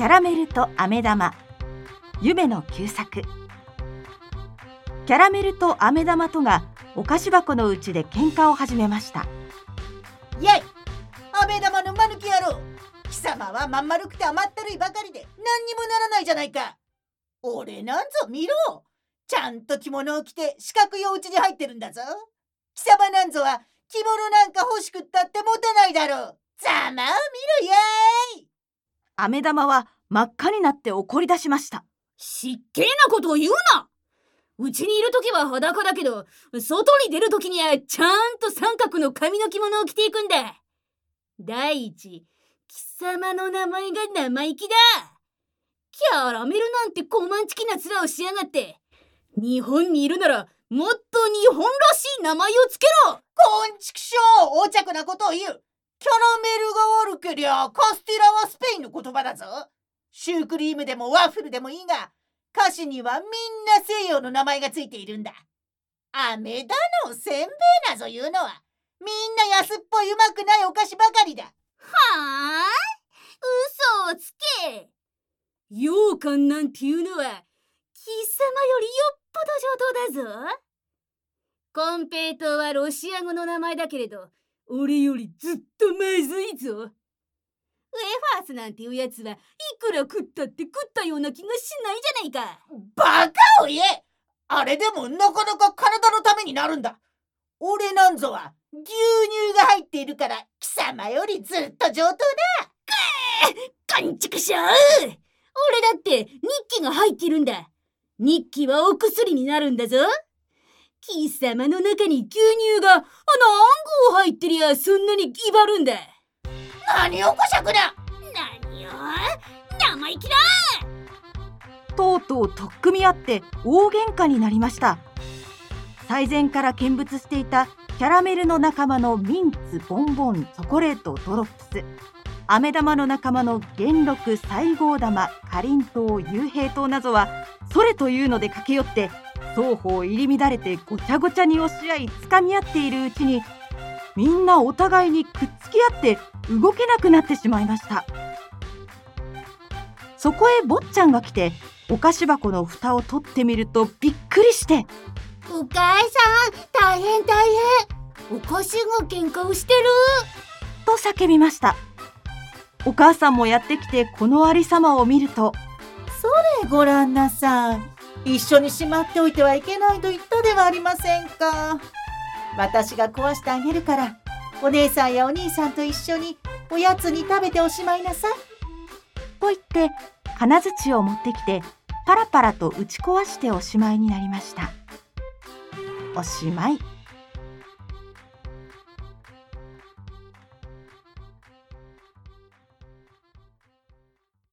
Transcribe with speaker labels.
Speaker 1: キャラメルと飴玉。夢の旧作。キャラメルと飴玉とがお菓子箱のうちで喧嘩を始めました。
Speaker 2: やい飴玉の間抜き野郎。貴様はまん丸くて甘ったるいばかりで何にもならないじゃないか。俺なんぞ見ろ。ちゃんと着物を着て四角いお家に入ってるんだぞ。貴様なんぞは着物なんか欲しくったって持たないだろう。ざまを見ろやい
Speaker 1: 飴玉は真っ赤になって怒り出しました。
Speaker 3: 失敬なことを言うな。うちにいる時は裸だけど外に出る時にはちゃんと三角の髪の着物を着ていくんだ。第一貴様の名前が生意気だ。キャラメルなんてコマンチキな面をしやがって。日本にいるならもっと日本らしい名前をつけろ。
Speaker 2: こんちくしょう横着なことを言うキャラメルが悪けりゃカスティラはスペインの言葉だぞ。シュークリームでもワッフルでもいいが歌詞にはみんな西洋の名前がついているんだ。飴だのせんべいなぞ言うのはみんな安っぽいうまくないお菓子ばかりだ。は
Speaker 3: あ嘘をつけ。羊羹なんていうのは貴様よりよっぽど上等だぞ。コンペイトはロシア語の名前だけれど俺よりずっとまずいぞ。ウェファースなんていうやつはいくら食ったって食ったような気がしないじゃないか。
Speaker 2: バカを言えあれでもなかなか体のためになるんだ。俺なんぞは牛乳が入っているから貴様よりずっと上等だ。
Speaker 3: かんちくしょう。俺だって日記が入ってるんだ。日記はお薬になるんだぞ貴様の中に牛乳が何合入ってりゃそんなに威張るんだ。
Speaker 2: 何をこしゃくな
Speaker 3: 何を生意気だ。
Speaker 1: とうとう取っ組み合って大喧嘩になりました。最前から見物していたキャラメルの仲間のミンツボンボンチョコレートドロップス。飴玉の仲間の元禄西郷玉かりんとう幽閉糖などはそれというので駆け寄って双方入り乱れてごちゃごちゃに押し合い掴み合っているうちにみんなお互いにくっつき合って動けなくなってしまいました。そこへ坊ちゃんが来てお菓子箱の蓋を取ってみるとびっくりして。
Speaker 3: お母さん大変大変。お菓子が喧嘩をしてる。
Speaker 1: と叫びました。お母さんもやってきてこのありさまを見ると。
Speaker 2: それごらんなさい一緒にしまっておいてはいけないと言ったではありませんか。私が壊してあげるからお姉さんやお兄さんと一緒におやつに食べておしまいなさい。
Speaker 1: と言って金槌を持ってきてパラパラと打ち壊しておしまいになりました。おしまい。